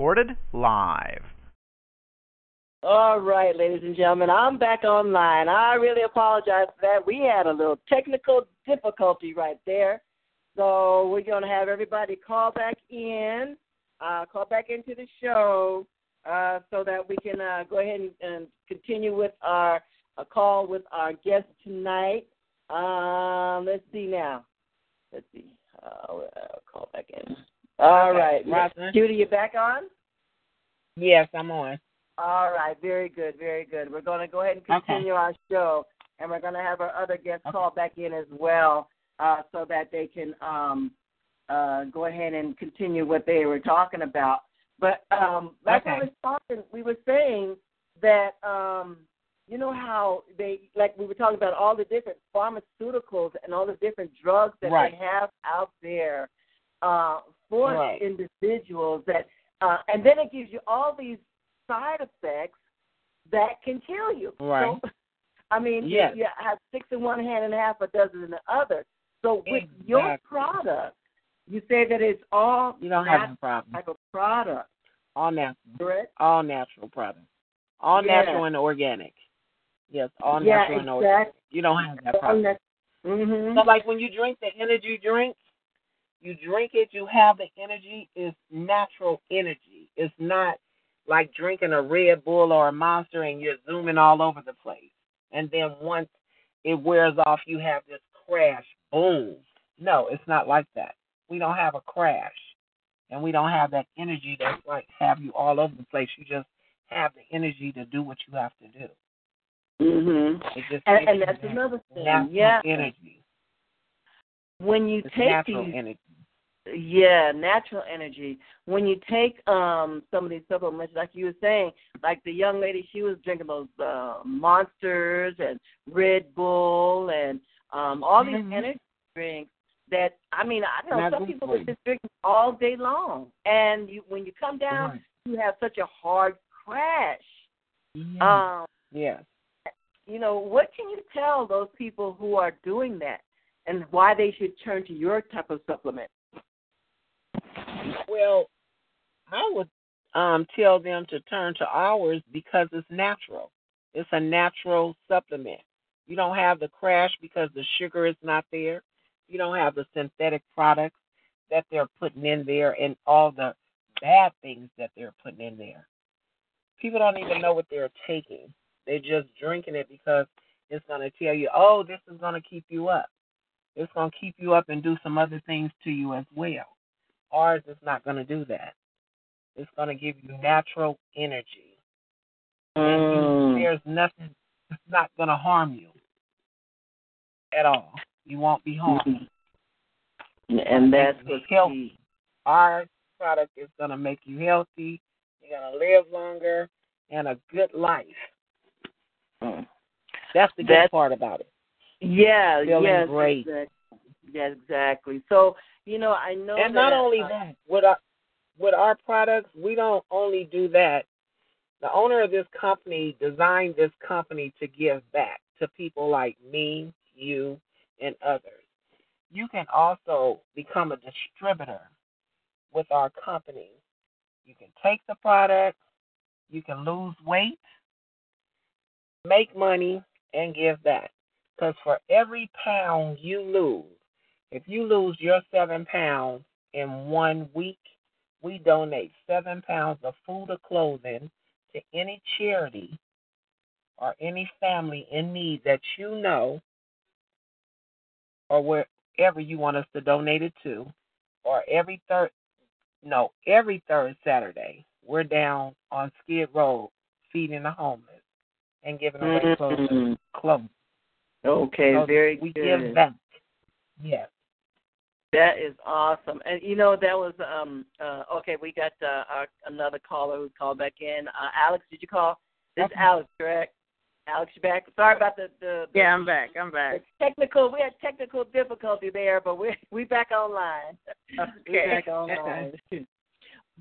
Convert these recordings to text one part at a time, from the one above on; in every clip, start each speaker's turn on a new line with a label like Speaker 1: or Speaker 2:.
Speaker 1: Recorded live.
Speaker 2: All right, ladies and gentlemen, I'm back online. I really apologize for that. We had a little technical difficulty right there. So we're going to have everybody call back in, uh, call back into the show uh, so that we can uh, go ahead and, and, continue with our call with our guest tonight. Um, let's see now. Let's see. Uh, call back in. All right. Judy, you back on?
Speaker 3: Yes, I'm on.
Speaker 2: All right, very good, very good. We're going to go ahead and continue
Speaker 3: okay.
Speaker 2: our show, and we're going to have our other guests okay. call back in as well, uh, so that they can um, uh, go ahead and continue what they were talking about. But um, like
Speaker 3: okay.
Speaker 2: I was talking, we were saying that um, you know how they like we were talking about all the different pharmaceuticals and all the different drugs that
Speaker 3: right.
Speaker 2: they have out there uh, for
Speaker 3: right.
Speaker 2: individuals that, uh, and then it gives you all these side effects that can kill you.
Speaker 3: Right.
Speaker 2: So, I mean,
Speaker 3: yes.
Speaker 2: you, you have six in one hand and half a dozen in the other. So with
Speaker 3: exactly.
Speaker 2: your product, you say that it's all
Speaker 3: you don't have a problem.
Speaker 2: type of product.
Speaker 3: All natural.
Speaker 2: Correct.
Speaker 3: All natural products. All natural and organic. Yes, all
Speaker 2: yeah,
Speaker 3: natural
Speaker 2: exactly.
Speaker 3: and organic. You don't have that problem.
Speaker 2: Mm-hmm.
Speaker 3: So, like when you drink the energy drink, you drink it, you have the energy. It's natural energy. It's not like drinking a Red Bull or a Monster and you're zooming all over the place. And then once it wears off, you have this crash. Boom. No, it's not like that. We don't have a crash. And we don't have that energy that's like have you all over the place. You just have the energy to do what you have to do.
Speaker 2: Mhm. And, and that's another thing. Yeah.
Speaker 3: Energy.
Speaker 2: When you
Speaker 3: it's
Speaker 2: take
Speaker 3: natural
Speaker 2: these,
Speaker 3: energy.
Speaker 2: Yeah, natural energy. When you take um some of these supplements, like you were saying, like the young lady, she was drinking those uh, monsters and Red Bull and um all these
Speaker 3: mm-hmm.
Speaker 2: energy drinks. That I mean, I know
Speaker 3: Not
Speaker 2: some people are just drinking all day long, and you when you come down,
Speaker 3: right.
Speaker 2: you have such a hard crash.
Speaker 3: Yeah.
Speaker 2: Um,
Speaker 3: yeah.
Speaker 2: You know, what can you tell those people who are doing that, and why they should turn to your type of supplement?
Speaker 3: Well, I would um, tell them to turn to ours because it's natural. It's a natural supplement. You don't have the crash because the sugar is not there. You don't have the synthetic products that they're putting in there and all the bad things that they're putting in there. People don't even know what they're taking. They're just drinking it because it's going to tell you, oh, this is going to keep you up. It's going to keep you up and do some other things to you as well. Ours is not going to do that. It's going to give you natural energy.
Speaker 2: Mm.
Speaker 3: And there's nothing, it's not going to harm you at all. You won't be harmed.
Speaker 2: Mm-hmm. And that's what's
Speaker 3: healthy. Our product is going to make you healthy. You're going to live longer and a good life.
Speaker 2: Mm.
Speaker 3: That's the good
Speaker 2: That's,
Speaker 3: part about it.
Speaker 2: Yeah,
Speaker 3: Feeling
Speaker 2: yes,
Speaker 3: great.
Speaker 2: Exactly. Yeah, exactly. So, you know, I know
Speaker 3: And
Speaker 2: that,
Speaker 3: not only
Speaker 2: uh,
Speaker 3: that, with our with our products, we don't only do that. The owner of this company designed this company to give back to people like me, you, and others. You can also become a distributor with our company. You can take the product, you can lose weight, make money, and give back. Because for every pound you lose, if you lose your seven pounds in one week, we donate seven pounds of food or clothing to any charity or any family in need that you know or wherever you want us to donate it to. Or every third no, every third Saturday we're down on Skid Row feeding the homeless and giving away
Speaker 2: mm-hmm.
Speaker 3: clothes. clothes.
Speaker 2: Okay,
Speaker 3: so
Speaker 2: very
Speaker 3: we
Speaker 2: good.
Speaker 3: give back. Yes.
Speaker 2: That is awesome, and you know that was um uh okay. We got uh, our, another caller who called back in. Uh, Alex, did you call? This is Alex, correct? Alex, you back? Sorry about the, the, the
Speaker 4: yeah. I'm back. I'm back.
Speaker 2: Technical. We had technical difficulty there, but we're we back online.
Speaker 4: Okay.
Speaker 2: we back online.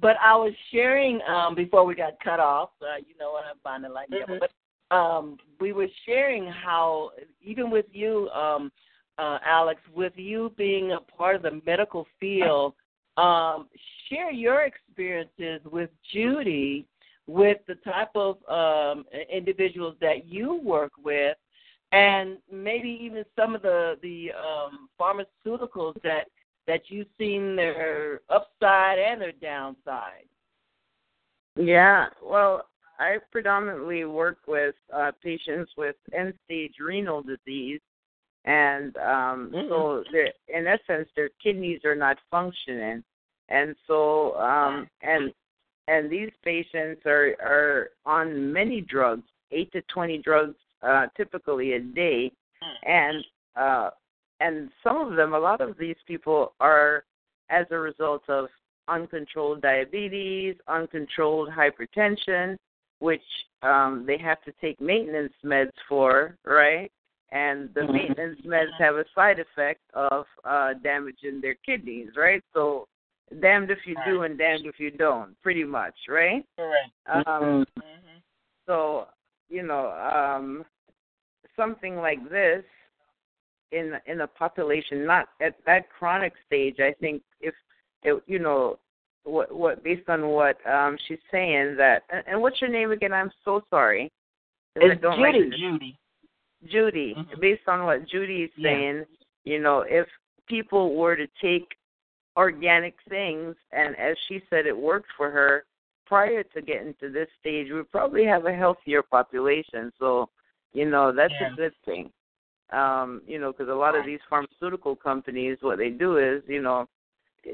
Speaker 2: but I was sharing um before we got cut off. Uh, you know what I'm finding like
Speaker 4: Mhm.
Speaker 2: that. But um we were sharing how even with you um uh, Alex, with you being a part of the medical field, um, share your experiences with Judy, with the type of um, individuals that you work with, and maybe even some of the the um, pharmaceuticals that that you've seen their upside and their downside.
Speaker 4: Yeah, well, I predominantly work with uh, patients with end stage renal disease, and um,
Speaker 2: Mhm.
Speaker 4: so they're, in essence, their kidneys are not functioning, and so um, and and these patients are are on many drugs, eight to twenty drugs uh, typically a day, and uh, and some of them, a lot of these people are as a result of uncontrolled diabetes, uncontrolled hypertension, which um, they have to take maintenance meds for, right? And the
Speaker 2: Mhm.
Speaker 4: maintenance meds have a side effect of uh, damaging their kidneys, right? So, damned if you do and damned if you don't, pretty much, right?
Speaker 3: Correct.
Speaker 4: Um,
Speaker 3: Mm-hmm.
Speaker 4: so, you know, um, something like this in in a population not at that chronic stage, I think if it, you know what what based on what um she's saying that and, and what's your name again? I'm so sorry.
Speaker 2: It's
Speaker 4: don't like
Speaker 2: Judy.
Speaker 3: Judy. Mhm.
Speaker 4: based on what Judy is
Speaker 3: Yeah.
Speaker 4: saying, you know, if people were to take organic things, and as she said, it worked for her prior to getting to this stage, we'd probably have a healthier population. So, you know, that's
Speaker 3: Yeah.
Speaker 4: a good thing. Um, you know, because a lot of these pharmaceutical companies, what they do is, you know,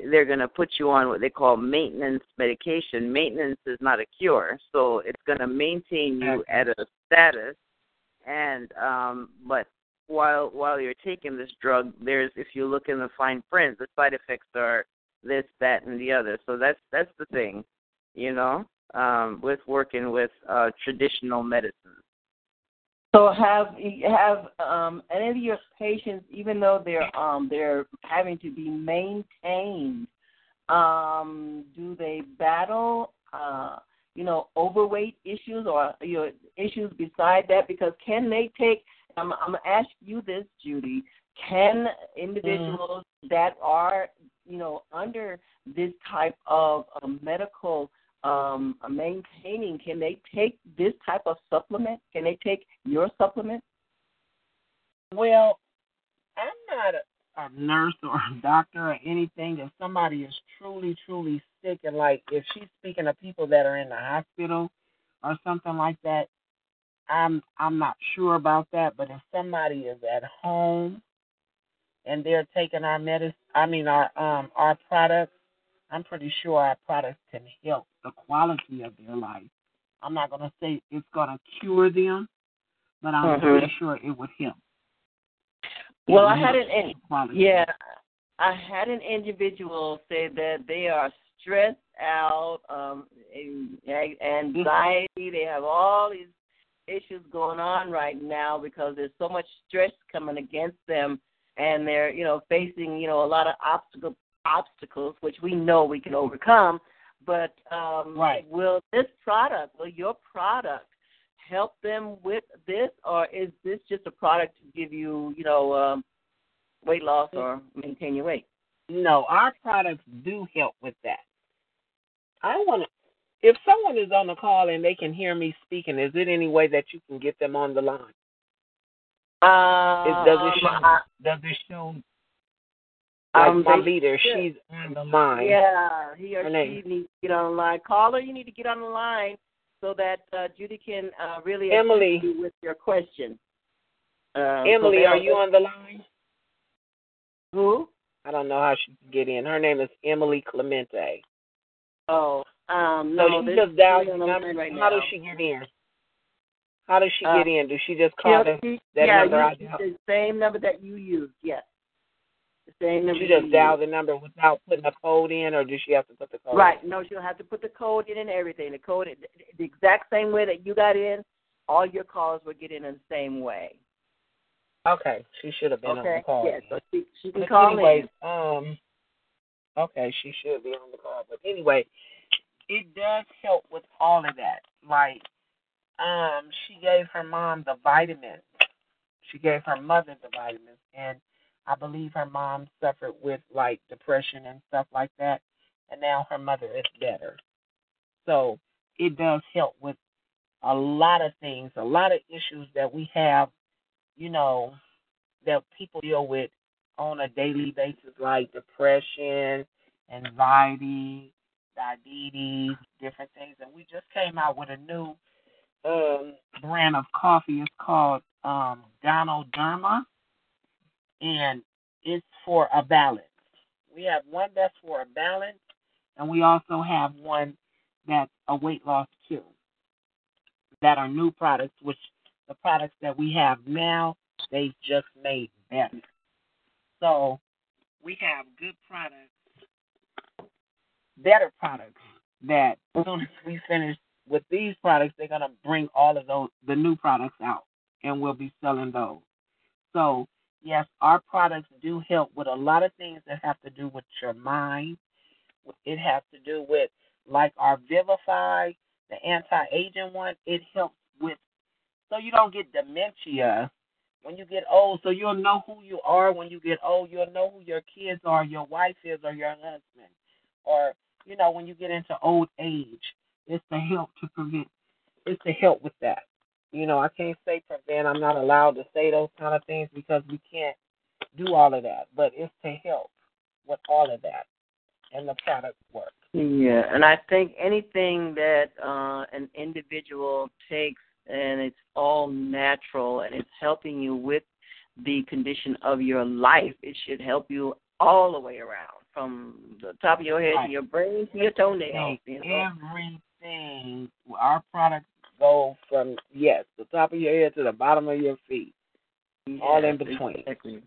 Speaker 4: they're going to put you on what they call maintenance medication. Maintenance is not a cure, so it's going to maintain you at a status. And um, but while while you're taking this drug, there's if you look in the fine print, the side effects are this, that, and the other. So that's that's the thing, you know, um, with working with uh, traditional medicine.
Speaker 2: So have have um, any of your patients, even though they're um, they're having to be maintained, um, do they battle uh, you know overweight issues or you know issues beside that? Because can they take? I'm, I'm gonna ask you this, Judy. Can individuals that are you know under this type of uh, medical um, maintaining, can they take this type of supplement? Can they take your supplement?
Speaker 3: Well, I'm not a, nurse or a doctor or anything. If somebody is truly, truly sick, and like if she's speaking of people that are in the hospital or something like that, I'm I'm not sure about that. But if somebody is at home and they're taking our medicine, I mean our um our products, I'm pretty sure our products can help the quality of their life. I'm not gonna say it's gonna cure them, but I'm
Speaker 2: Mhm.
Speaker 3: pretty sure it would help.
Speaker 2: Well, I had an, yeah, I had an individual say that they are stressed out, um, and- anxiety. They have all these issues going on right now because there's so much stress coming against them, and they're you know facing you know a lot of obstacle obstacles which we know we can overcome. But um,
Speaker 3: Right.
Speaker 2: will this product, will your product, help them with this, or is this just a product to give you, you know, um, weight loss or maintain your weight?
Speaker 3: No, our products do help with that. I want to. If someone is on the call and they can hear me speaking, is it any way that you can get them on the line?
Speaker 2: Um,
Speaker 3: It, does it show?
Speaker 2: I-
Speaker 3: does it show? Like
Speaker 2: um,
Speaker 3: my leader,
Speaker 2: should.
Speaker 3: she's on the line.
Speaker 2: Yeah, he or
Speaker 3: Her
Speaker 2: she
Speaker 3: name.
Speaker 2: needs to get on the line. Caller, you need to get on the line so that uh, Judy can uh, really
Speaker 3: Emily.
Speaker 2: you with your question. Uh,
Speaker 3: Emily,
Speaker 2: they'll-
Speaker 3: are you on the line?
Speaker 2: Who?
Speaker 3: I don't know how she can get in. Her name is Emily Clemente.
Speaker 2: Oh, um,
Speaker 3: So she just dialed number.
Speaker 2: right
Speaker 3: How
Speaker 2: now.
Speaker 3: does she get in? How does she
Speaker 2: Uh,
Speaker 3: get in? Does she just call
Speaker 2: Yeah,
Speaker 3: the
Speaker 2: she-
Speaker 3: that
Speaker 2: yeah,
Speaker 3: number
Speaker 2: you
Speaker 3: I
Speaker 2: use
Speaker 3: dialed?
Speaker 2: the same number that you used. Yes. Same
Speaker 3: She just dial the number without putting a code in, or does she have to put the code?
Speaker 2: Right.
Speaker 3: In?
Speaker 2: No, she'll have to put the code in and everything. The code, the exact same way that you got in, all your calls will get in the same way.
Speaker 3: Okay, she should have been
Speaker 2: okay.
Speaker 3: on the call.
Speaker 2: Yeah, so she, she can
Speaker 3: but
Speaker 2: call
Speaker 3: anyways,
Speaker 2: in.
Speaker 3: Um, okay, she should be on the call. But anyway, it does help with all of that. Like, um, she gave her mom the vitamins. She gave her mother the vitamins, and I believe her mom suffered with like depression and stuff like that, and now her mother is better. So it does help with a lot of things, a lot of issues that we have, you know, that people deal with on a daily basis, like depression, anxiety, diabetes, different things. And we just came out with a new um, brand of coffee. It's called um, Ganoderma, and it's for a balance. We have one that's for a balance, and we also have one that's a weight loss too. That are new products, which the products that we have now, they just made better. So we have good products, better products that as soon as we finish with these products, they're gonna bring all of those the new products out, and we'll be selling those. So yes, our products do help with a lot of things that have to do with your mind. It has to do with like our Vivify, the anti-aging one. It helps with so you don't get dementia when you get old. So you'll know who you are when you get old. You'll know who your kids are, your wife is, or your husband, or you know when you get into old age. It's to help to prevent. It's to help with that. You know, I can't say prevent. I'm not allowed to say those kind of things because we can't do all of that. But it's to help with all of that, and the product work.
Speaker 2: Yeah, and I think anything that uh, an individual takes and it's all natural and it's helping you with the condition of your life, it should help you all the way around, from the top of your head
Speaker 3: right.
Speaker 2: to your brain to your toenails. You know?
Speaker 3: Everything. Our products go from yes, the top of your head to the bottom of your feet,
Speaker 2: yes,
Speaker 3: all in between.
Speaker 2: Exactly.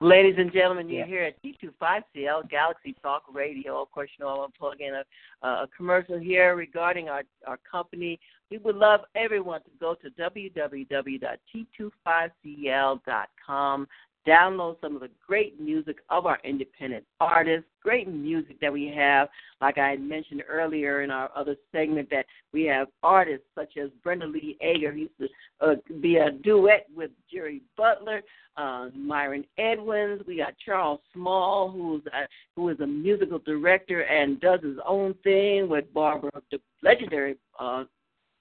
Speaker 2: Ladies and gentlemen, you're
Speaker 3: Yeah.
Speaker 2: here at T25CL Galaxy Talk Radio. Of course, you know I'm going to plug in a, a commercial here regarding our, our company. We would love everyone to go to www.t25cl.com, download some of the great music of our independent artists, great music that we have. Like I mentioned earlier in our other segment, that we have artists such as Brenda Lee Eager, who used to uh, be a duet with Jerry Butler, uh, Myron Edwins. We got Charles Small, who's a, who is a musical director and does his own thing with Barbara, the legendary uh,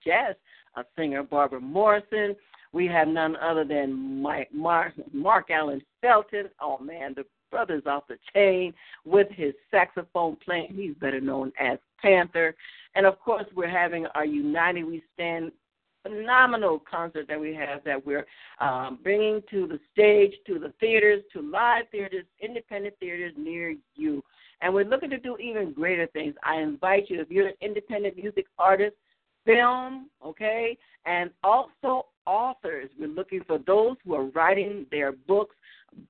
Speaker 2: jazz uh, singer Barbara Morrison. We have none other than Mike, Mark, Mark Allen Felton. Oh man, the brother's off the chain with his saxophone playing. He's better known as Panther. And of course, we're having our United We Stand phenomenal concert that we have that we're um, bringing to the stage, to the theaters, to live theaters, independent theaters near you. And we're looking to do even greater things. I invite you, if you're an independent music artist, film, okay, and also authors. We're looking for those who are writing their books,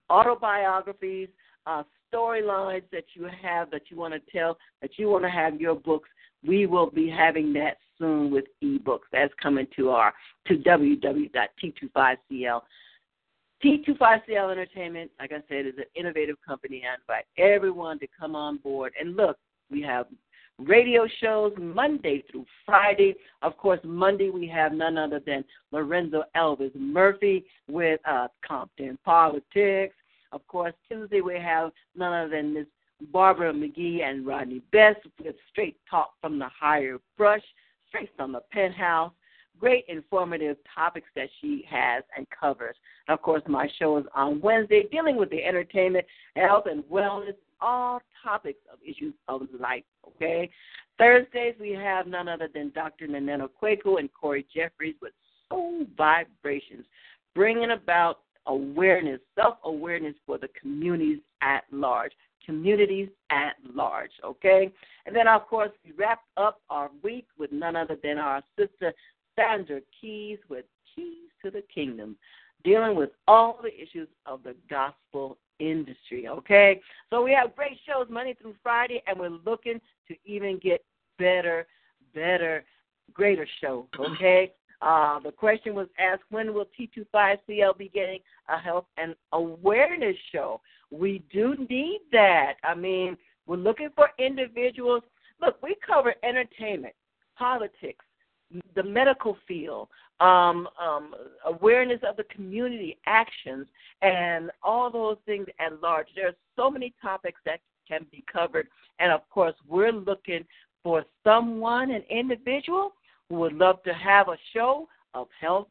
Speaker 2: autobiographies, uh, storylines that you have that you want to tell, that you want to have your books. We will be having that soon with ebooks. That's coming to our to www.t25cl. T25CL Entertainment, like I said, is an innovative company. I invite everyone to come on board. And look, we have radio shows Monday through Friday. Of course, Monday we have none other than Lorenzo Elvis Murphy with uh, Compton Politics. Of course, Tuesday we have none other than Miss Barbara McGee and Rodney Best with Straight Talk from the Higher Brush, straight from the penthouse. Great informative topics that she has and covers. And of course, my show is on Wednesday dealing with the entertainment, health, and wellness all topics of issues of life, okay? Thursdays, we have none other than Dr. Naneno Kwaku and Corey Jeffries with Soul Vibrations, bringing about awareness, self awareness for the communities at large. Communities at large, okay? And then, of course, we wrap up our week with none other than our sister Sandra Keys with Keys to the Kingdom, dealing with all the issues of the gospel industry. Okay, so we have great shows Monday through Friday, and we're looking to even get better, better, greater shows. Okay. Uh, the question was asked, when will T25CL be getting a health and awareness show? We do need that. I mean, we're looking for individuals. Look, we cover entertainment, politics, the medical field, um, um, awareness of the community actions, and all those things at large. There are so many topics that can be covered, and of course, we're looking for someone, an individual, who would love to have a show of health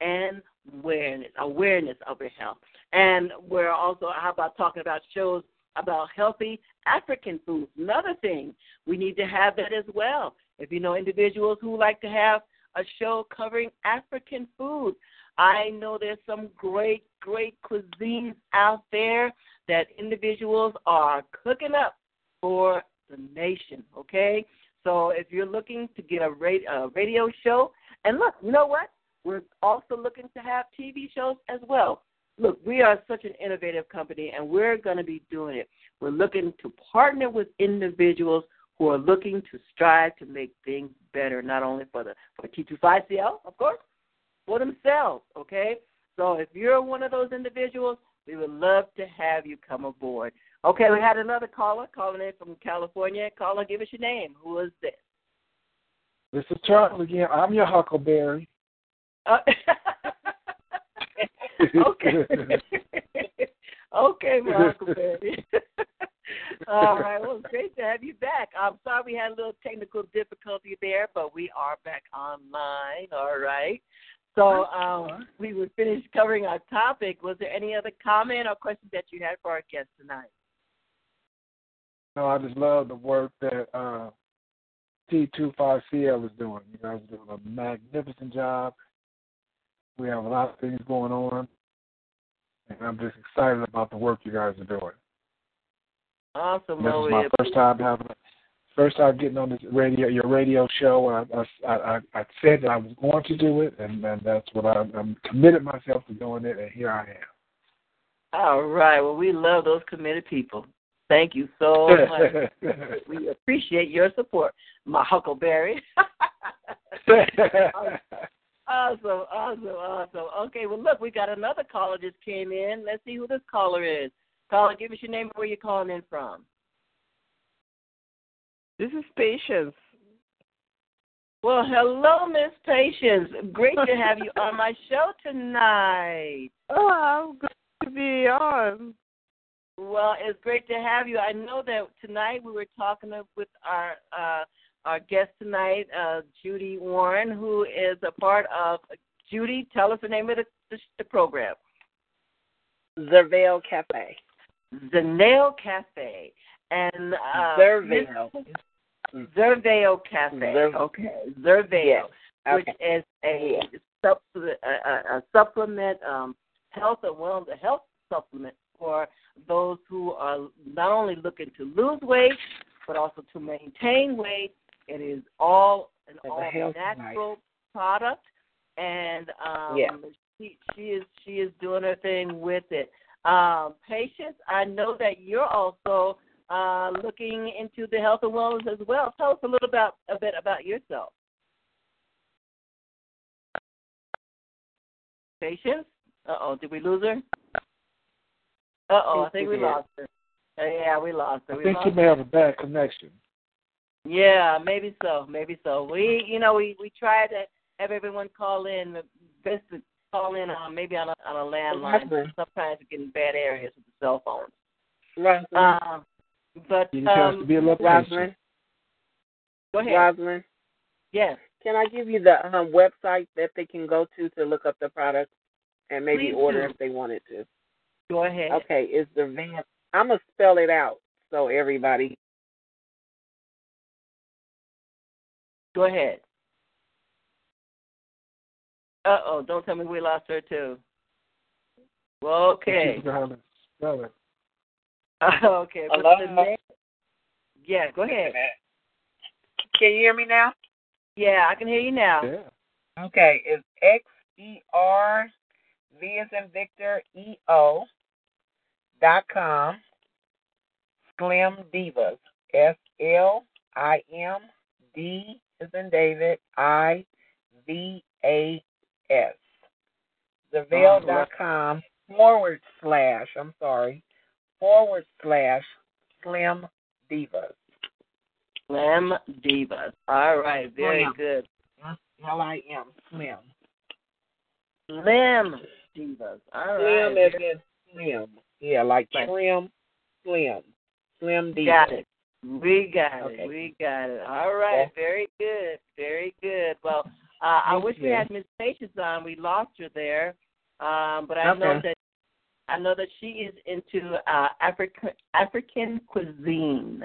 Speaker 2: and awareness, awareness of your health. And we're also, how about talking about shows about healthy African foods? Another thing, we need to have that as well. If you know individuals who like to have a show covering African food, I know there's some great, great cuisines out there that individuals are cooking up for the nation, okay? So if you're looking to get a radio show, and look, you know what? We're also looking to have TV shows as well. Look, we are such an innovative company, and we're going to be doing it. We're looking to partner with individuals who are looking to strive to make things better, not only for the for T25CL, of course, for themselves. Okay, so if you're one of those individuals, we would love to have you come aboard. Okay, we had another caller calling in from California. Caller, give us your name. Who is this?
Speaker 5: This is Charles again. I'm your Huckleberry.
Speaker 2: Uh, okay. okay, my Huckleberry. All right. Well, it's great to have you back. I'm sorry we had a little technical difficulty there, but we are back online. All right. So um, we were finished covering our topic. Was there any other comment or question that you had for our guest tonight?
Speaker 5: No, I just love the work that uh, T25CL is doing. You guys are doing a magnificent job. We have a lot of things going on, and I'm just excited about the work you guys are doing.
Speaker 2: Awesome.
Speaker 5: This is my first time having first time getting on this radio your radio show. I I I, I said that I was going to do it, and, and that's what I, I'm committed myself to doing it, and here I am.
Speaker 2: All right. Well, we love those committed people. Thank you so much. we appreciate your support, my Huckleberry. awesome, awesome, awesome. Okay, well, look, we got another caller just came in. Let's see who this caller is. Caller, give us your name and where you're calling in from.
Speaker 3: This is Patience.
Speaker 2: Well, hello, Miss Patience. Great to have you on my show tonight.
Speaker 3: Oh, I'm glad to be on.
Speaker 2: Well, it's great to have you. I know that tonight we were talking with our uh, our guest tonight, uh, Judy Warren, who is a part of. Judy, tell us the name of the, the, the program.
Speaker 4: Xerveo Cafe.
Speaker 2: Xerveo Cafe and uh,
Speaker 4: Xerveo.
Speaker 2: Xerveo Cafe.
Speaker 4: Zer-
Speaker 2: okay, Xerveo,
Speaker 4: yes. okay.
Speaker 2: which is a, supplement, a, a supplement, um, health and wellness, health supplement for those who are not only looking to lose weight but also to maintain weight. It is all an all natural
Speaker 4: life.
Speaker 2: product, and um,
Speaker 4: yeah.
Speaker 2: she, she is she is doing her thing with it. Um, Patience, I know that you're also uh, looking into the health and wellness as well. Tell us a little about a bit about yourself. Patience. Uh oh, did we lose her? Uh oh, I think we lost her. Uh, yeah, we lost her.
Speaker 5: I
Speaker 2: we
Speaker 5: think
Speaker 2: lost
Speaker 5: you may have a bad connection.
Speaker 2: Yeah, maybe so, maybe so. We, you know, we we try to have everyone call in. The best call in on maybe on a on a landline.
Speaker 4: Right.
Speaker 2: Sometimes you get in bad areas with the cell phones.
Speaker 4: Right.
Speaker 2: Um, but
Speaker 5: You
Speaker 2: um,
Speaker 5: to be a little
Speaker 4: Rosalyn.
Speaker 5: patient.
Speaker 2: go ahead.
Speaker 4: Rosalyn,
Speaker 2: Yes.
Speaker 4: can I give you the um, website that they can go to to look up the product and maybe
Speaker 2: Please
Speaker 4: order
Speaker 2: do.
Speaker 4: if they wanted to?
Speaker 2: Go ahead.
Speaker 4: Okay, it's the van. I'm gonna spell it out so everybody.
Speaker 2: Go ahead. Uh oh, don't tell me we lost her too. Well, okay.
Speaker 5: She's trying to spell it.
Speaker 2: okay. But
Speaker 4: Hello?
Speaker 2: the name, yeah, go ahead.
Speaker 4: Can you hear me now?
Speaker 2: Yeah, I can hear you now.
Speaker 5: Yeah.
Speaker 4: Okay, it's X E R V as in Victor E O
Speaker 3: dot com. Slim Divas. S L I M D is in David. I V A S. com forward slash, I'm sorry, forward slash Slim Divas.
Speaker 2: Slim Divas. All right, very
Speaker 3: Slim.
Speaker 2: good.
Speaker 3: L I M, Slim.
Speaker 2: Slim Divas. All
Speaker 3: Slim
Speaker 2: right.
Speaker 3: as in slim. Yeah, like
Speaker 2: Right.
Speaker 3: trim, slim. Slim Divas.
Speaker 2: Got it. We got
Speaker 3: Okay.
Speaker 2: it. We got it. All right.
Speaker 3: Yeah.
Speaker 2: Very good. Very good. Well, uh, I wish we had Miss Patience on. We lost her there, um, but I know that I know that she is into uh, African African cuisine.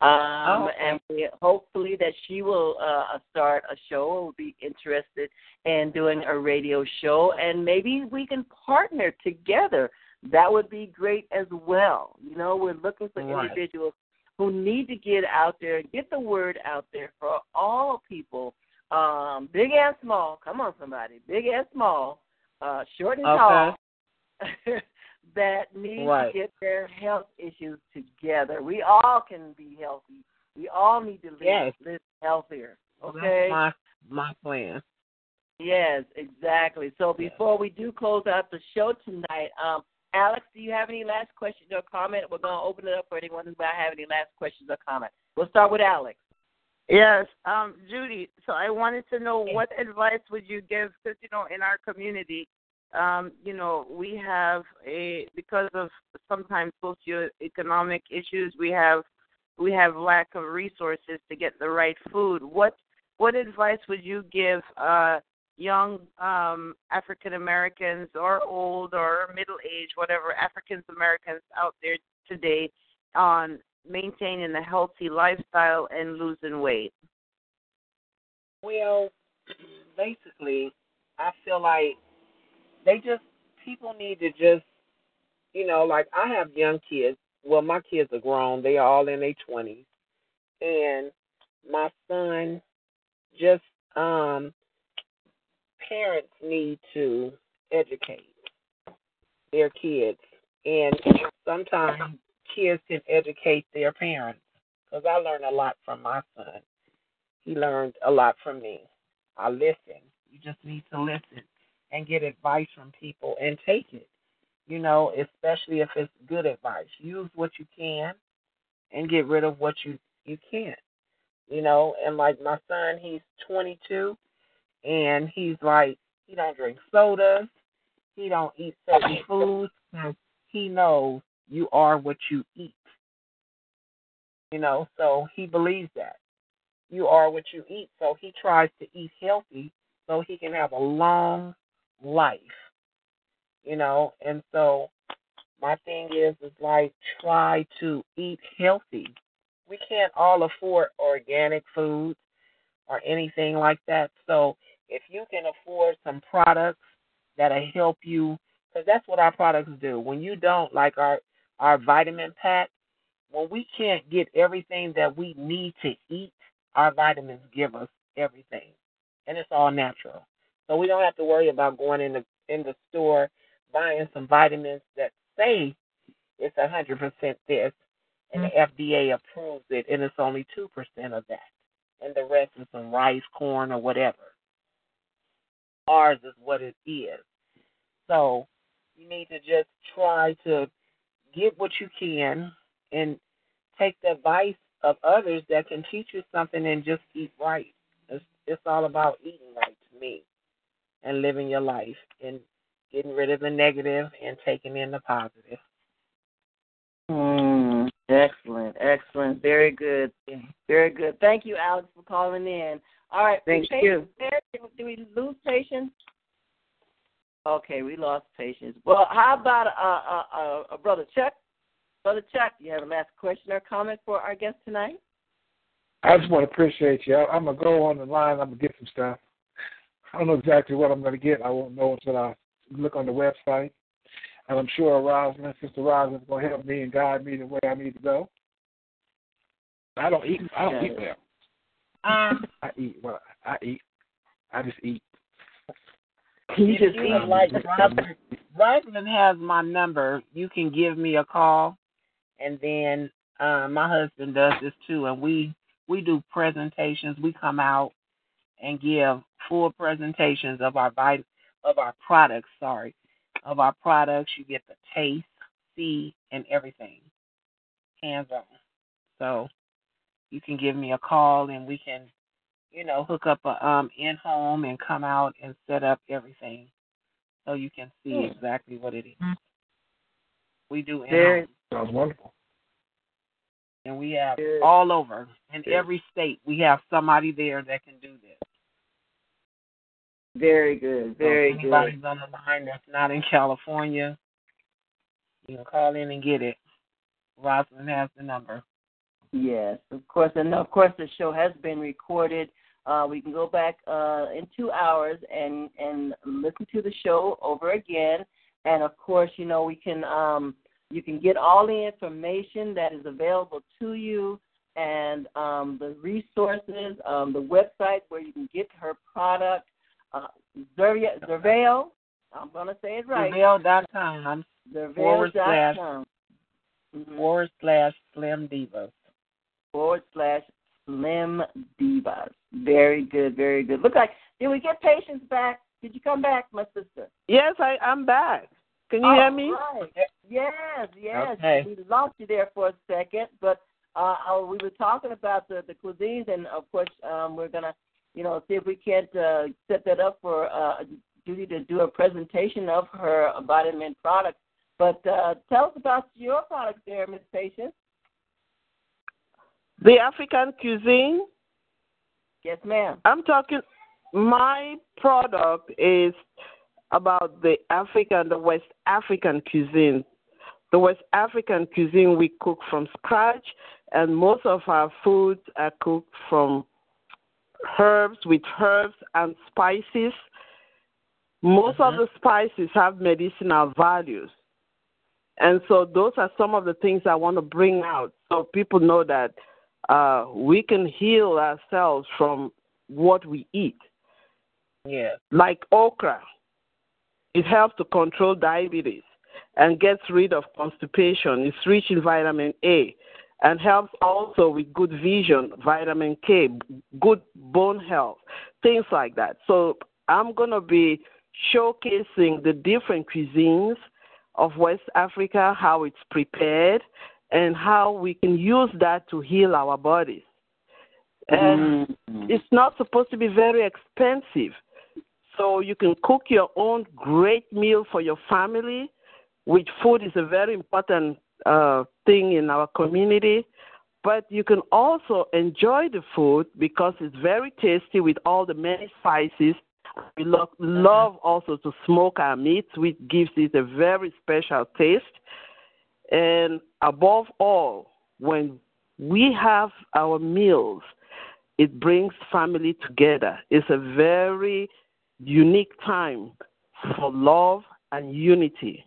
Speaker 2: Um,
Speaker 3: Oh, okay.
Speaker 2: and we, hopefully that she will uh, start a show or will be interested in doing a radio show, and maybe we can partner together. That would be great as well. You know, we're looking for
Speaker 3: Right.
Speaker 2: individuals who need to get out there and get the word out there for all people, um, big and small. Come on, somebody, big and small, uh, short and tall, that need
Speaker 3: Right.
Speaker 2: to get their health issues together. We all can be healthy. We all need to live,
Speaker 3: Yes.
Speaker 2: live healthier. Okay.
Speaker 3: That's my my plan.
Speaker 2: Yes, exactly. So before we do close out the show tonight, um, Alex, do you have any last questions or comment? We're going to open it up for anyone who might have any last questions or comments. We'll start with Alex.
Speaker 4: Yes, um, Judy. So I wanted to know what advice would you give? Because you know, in our community, um, you know, we have a because of sometimes socioeconomic issues, we have we have lack of resources to get the right food. What what advice would you give uh, young um, African Americans or old or middle age, whatever African Americans out there today on maintaining a healthy lifestyle and losing weight?
Speaker 3: Well, basically, I feel like they just people need to just, you know, like I have young kids. Well, my kids are grown; they are all in their twenties, and my son just um parents need to educate their kids, and sometimes kids can educate their parents. Because I learned a lot from my son. He learned a lot from me. I listen. You just need to listen and get advice from people and take it. You know, especially if it's good advice. Use what you can and get rid of what you you can't. You know, and like my son, he's 22, and he's like he don't drink sodas, he don't eat certain foods. He knows you are what you eat. You know, so he believes that you are what you eat. So he tries to eat healthy so he can have a long life. You know, and so my thing is is like try to eat healthy. We can't all afford organic foods or anything like that. So if you can afford some products that'll help you, because that's what our products do. When you don't like our our vitamin pack, when we can't get everything that we need to eat, our vitamins give us everything, and it's all natural. So we don't have to worry about going in the in the store buying some vitamins that say it's a hundred percent this, and the mm-hmm. FDA approves it, and it's only two percent of that, and the rest is some rice, corn, or whatever. Ours is what it is. So you need to just try to get what you can and take the advice of others that can teach you something and just eat right. It's it's all about eating right to me and living your life and getting rid of the negative and taking in the positive.
Speaker 2: Mm, excellent, excellent. Very good. Very good. Thank you, Alex, for calling in. All right.
Speaker 3: Thank you.
Speaker 2: There? Did we lose patience? Okay, we lost patience. Well, how about uh, uh, uh, Brother Chuck? Brother Chuck, you have a last question or comment for our guest tonight?
Speaker 5: I just want to appreciate you. I, I'm gonna go on the line. I'm gonna get some stuff. I don't know exactly what I'm gonna get. I won't know until I look on the website. And I'm sure Rosalyn, Sister Rosalyn, is gonna help me and guide me the way I need to go. I don't eat. I don't eat well.
Speaker 3: Um,
Speaker 5: I eat well. I eat. I just eat.
Speaker 2: You
Speaker 6: if
Speaker 2: just
Speaker 6: you would like Rosalyn has my number. You can give me a call, and then uh, my husband does this too, and we we do presentations. We come out and give full presentations of our vit- of our products. Sorry, of our products. You get the taste, see, and everything hands on. So you can give me a call, and we can, you know, hook up a um in home and come out and set up everything, so you can see
Speaker 2: Hmm.
Speaker 6: exactly what it is. We do in
Speaker 5: Sounds wonderful.
Speaker 6: and we have
Speaker 2: Good.
Speaker 6: all over in
Speaker 2: Good.
Speaker 6: every state. We have somebody there that can do this.
Speaker 2: Very good. Very
Speaker 6: so if
Speaker 2: good.
Speaker 6: anybody's on the line that's not in California, you can call in and get it. Rosalyn has the number.
Speaker 2: Yes, of course, and of course the show has been recorded. Uh, we can go back uh, in two hours and and listen to the show over again. And of course, you know we can um, you can get all the information that is available to you and um, the resources, um, the website where you can get her product. Uh, Zervia- Xerveo, I'm going to say it right.
Speaker 6: Prevail.com forward slash-
Speaker 2: Xerveo.com. Mhm.
Speaker 6: forward slash Slim Divas.
Speaker 2: forward slash Slim Divas. Very good, very good. Look like did we get patience back? Did you come back, my sister?
Speaker 6: Yes, I, I'm back. Can you
Speaker 2: All
Speaker 6: hear me?
Speaker 2: right. Yes, yes.
Speaker 6: Okay.
Speaker 2: We lost you there for a second, but uh, uh, we were talking about the, the cuisines, and of course, um, we're gonna, you know, see if we can't uh, set that up for uh, Judy to do a presentation of her vitamin products. But uh, tell us about your products there, Miss Patience.
Speaker 6: The African cuisine.
Speaker 2: Yes, ma'am.
Speaker 6: I'm talking. My product is about the African, the West African cuisine. The West African cuisine we cook from scratch, and most of our foods are cooked from herbs with herbs and spices. Most of mm-hmm. the spices have medicinal values. And so those are some of the things I want to bring out so people know that uh, we can heal ourselves from what we eat.
Speaker 3: Yes.
Speaker 6: Like okra, it helps to control diabetes and gets rid of constipation. It's rich in vitamin A and helps also with good vision, vitamin K, good bone health, things like that. So I'm going to be showcasing the different cuisines of West Africa, how it's prepared, and how we can use that to heal our bodies. And
Speaker 2: Mm.
Speaker 6: it's not supposed to be very expensive. So you can cook your own great meal for your family, which food is a very important uh, thing in our community. But you can also enjoy the food because it's very tasty with all the many spices. We love, love also to smoke our meats, which gives it a very special taste. And above all, when we have our meals, it brings family together. It's a very unique time for love and unity,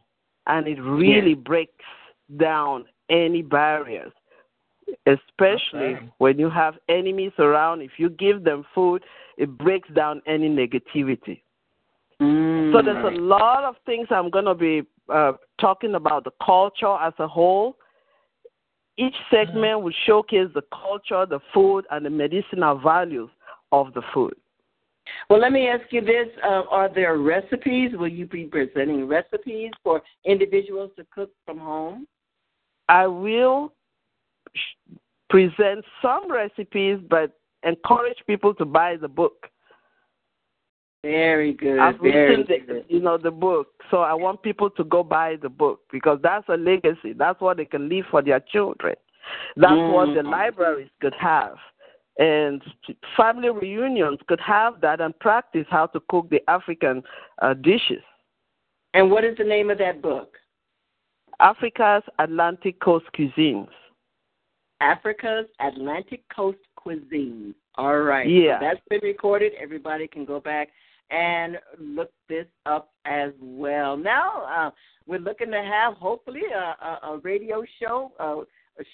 Speaker 6: and it really breaks down any barriers, especially
Speaker 3: Okay.
Speaker 6: when you have enemies around. If you give them food, it breaks down any negativity.
Speaker 2: Mm.
Speaker 6: So there's a lot of things I'm going to be uh, talking about the culture as a whole. Each segment will showcase the culture, the food, and the medicinal values of the food.
Speaker 2: Well, let me ask you this: uh, Are there recipes? Will you be presenting recipes for individuals to cook from home?
Speaker 6: I will sh- present some recipes, but encourage people to buy the book.
Speaker 2: Very good.
Speaker 6: I've
Speaker 2: very
Speaker 6: written the,
Speaker 2: good.
Speaker 6: you know, the book, so I want people to go buy the book because that's a legacy. That's what they can leave for their children. That's what the
Speaker 2: Mm.
Speaker 6: libraries could have, and family reunions could have that and practice how to cook the African uh, dishes.
Speaker 2: And what is the name of that book?
Speaker 6: Africa's Atlantic Coast cuisines.
Speaker 2: Africa's Atlantic Coast Cuisine. All right.
Speaker 6: Yeah.
Speaker 2: So that's been recorded. Everybody can go back and look this up as well. Now uh, we're looking to have hopefully a, a, a radio show uh,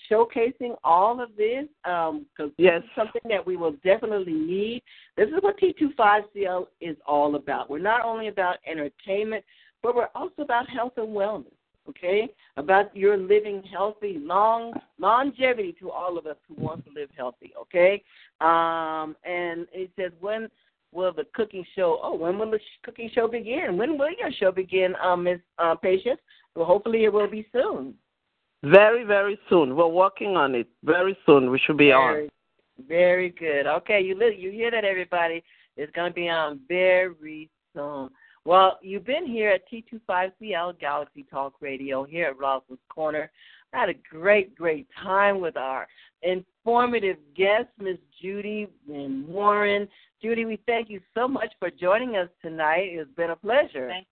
Speaker 2: showcasing all of this because um,
Speaker 3: yes.
Speaker 2: something that we will definitely need. This is what T25CL is all about. We're not only about entertainment, but we're also about health and wellness. Okay, about your living healthy, long longevity to all of us who want to live healthy. Okay, um, and it says when will the cooking show? Oh, when will the cooking show begin? When will your show begin, um, Miss uh, Patience? Well, hopefully it will be soon.
Speaker 3: Very, very soon. We're working on it. Very soon we should be
Speaker 2: very,
Speaker 3: on.
Speaker 2: Very good. Okay, you li- you hear that, everybody? It's going to be on very soon. Well, you've been here at T25CL Galaxy Talk Radio here at Rosalyn's Corner. I had a great, great time with our informative guest, Miss Judy and Warren. Judy, we thank you so much for joining us tonight. It's been a pleasure.
Speaker 4: Thank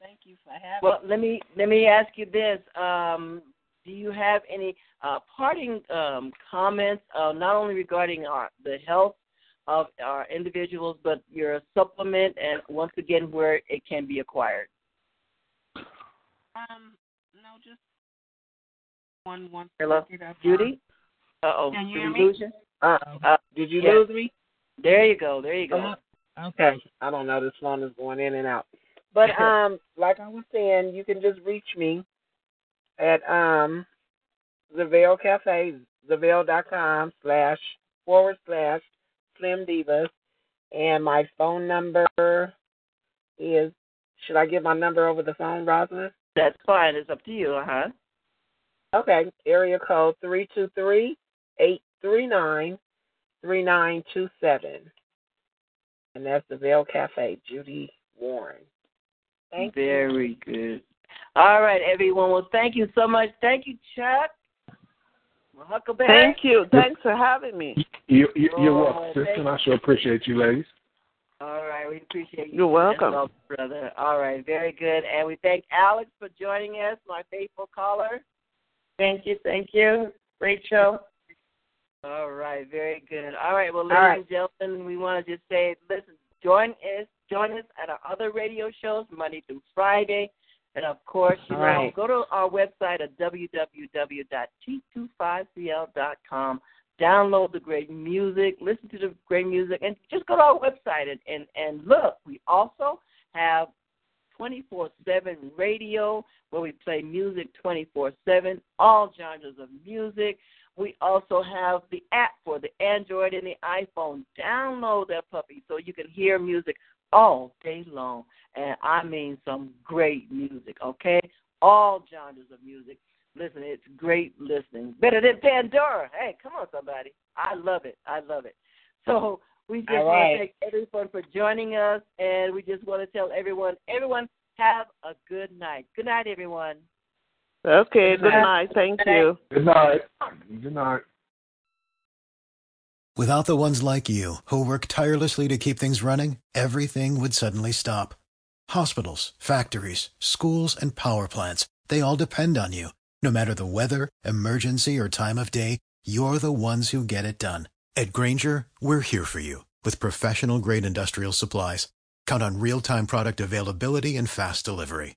Speaker 4: Thank you for having
Speaker 2: well, me. let me let me ask you this: um, Do you have any uh, parting um, comments, uh, not only regarding our the health of our individuals, but your supplement, and once again, where it can be acquired?
Speaker 4: Um, no, just one one.
Speaker 2: Hello, Judy. Uh oh,
Speaker 4: did
Speaker 2: we lose you?
Speaker 3: Uh, uh, did you lose me?
Speaker 2: There you go. There you go.
Speaker 3: Uh, okay. I don't know. This phone is going in and out. But um, like I was saying, you can just reach me at um the Veil Cafe, theveil.com slash forward slash Slim Divas, and my phone number is. Should I give my number over the phone, Rosalyn?
Speaker 2: That's fine. It's up to you, uh huh.
Speaker 3: Okay, area code three two three eight three nine three nine two seven, and that's the Veil Cafe, Judy Warren. Thank
Speaker 2: Very you. good. All right, everyone. Well, thank you so much. Thank you, Chuck. Huckleberry.
Speaker 3: Thank you. Thanks for having me.
Speaker 5: You, you, you're oh, welcome, sister. And I sure appreciate you, ladies.
Speaker 2: All right, we appreciate you.
Speaker 3: You're welcome.
Speaker 2: brother. All right, very good. And we thank Alex for joining us, my faithful caller.
Speaker 4: Thank you, thank you. Great show.
Speaker 2: All right, very good. All right, well, ladies right. and gentlemen, we want to just say, listen, join us Join us at our other radio shows Monday through Friday. And of course, you All know, right. go to our website at www.t25cl.com. Download the great music, listen to the great music, and just go to our website and, and, and look. We also have 24 7 radio where we play music 24 7, all genres of music. We also have the app for the Android and the iPhone. Download that puppy so you can hear music all day long. And I mean some great music, okay? All genres of music. Listen, it's great listening. Better than Pandora. Hey, come on, somebody. I love it. I love it. So we just want to thank everyone for joining us, and we just want to tell everyone, everyone, have a good night. Good night, everyone.
Speaker 3: Okay, good, good night. night. Thank
Speaker 5: good you. Good night. Good night.
Speaker 7: Without the ones like you, who work tirelessly to keep things running, everything would suddenly stop. Hospitals, factories, schools, and power plants, they all depend on you. No matter the weather, emergency, or time of day, you're the ones who get it done. At Grainger, we're here for you with professional grade industrial supplies. Count on real time product availability and fast delivery.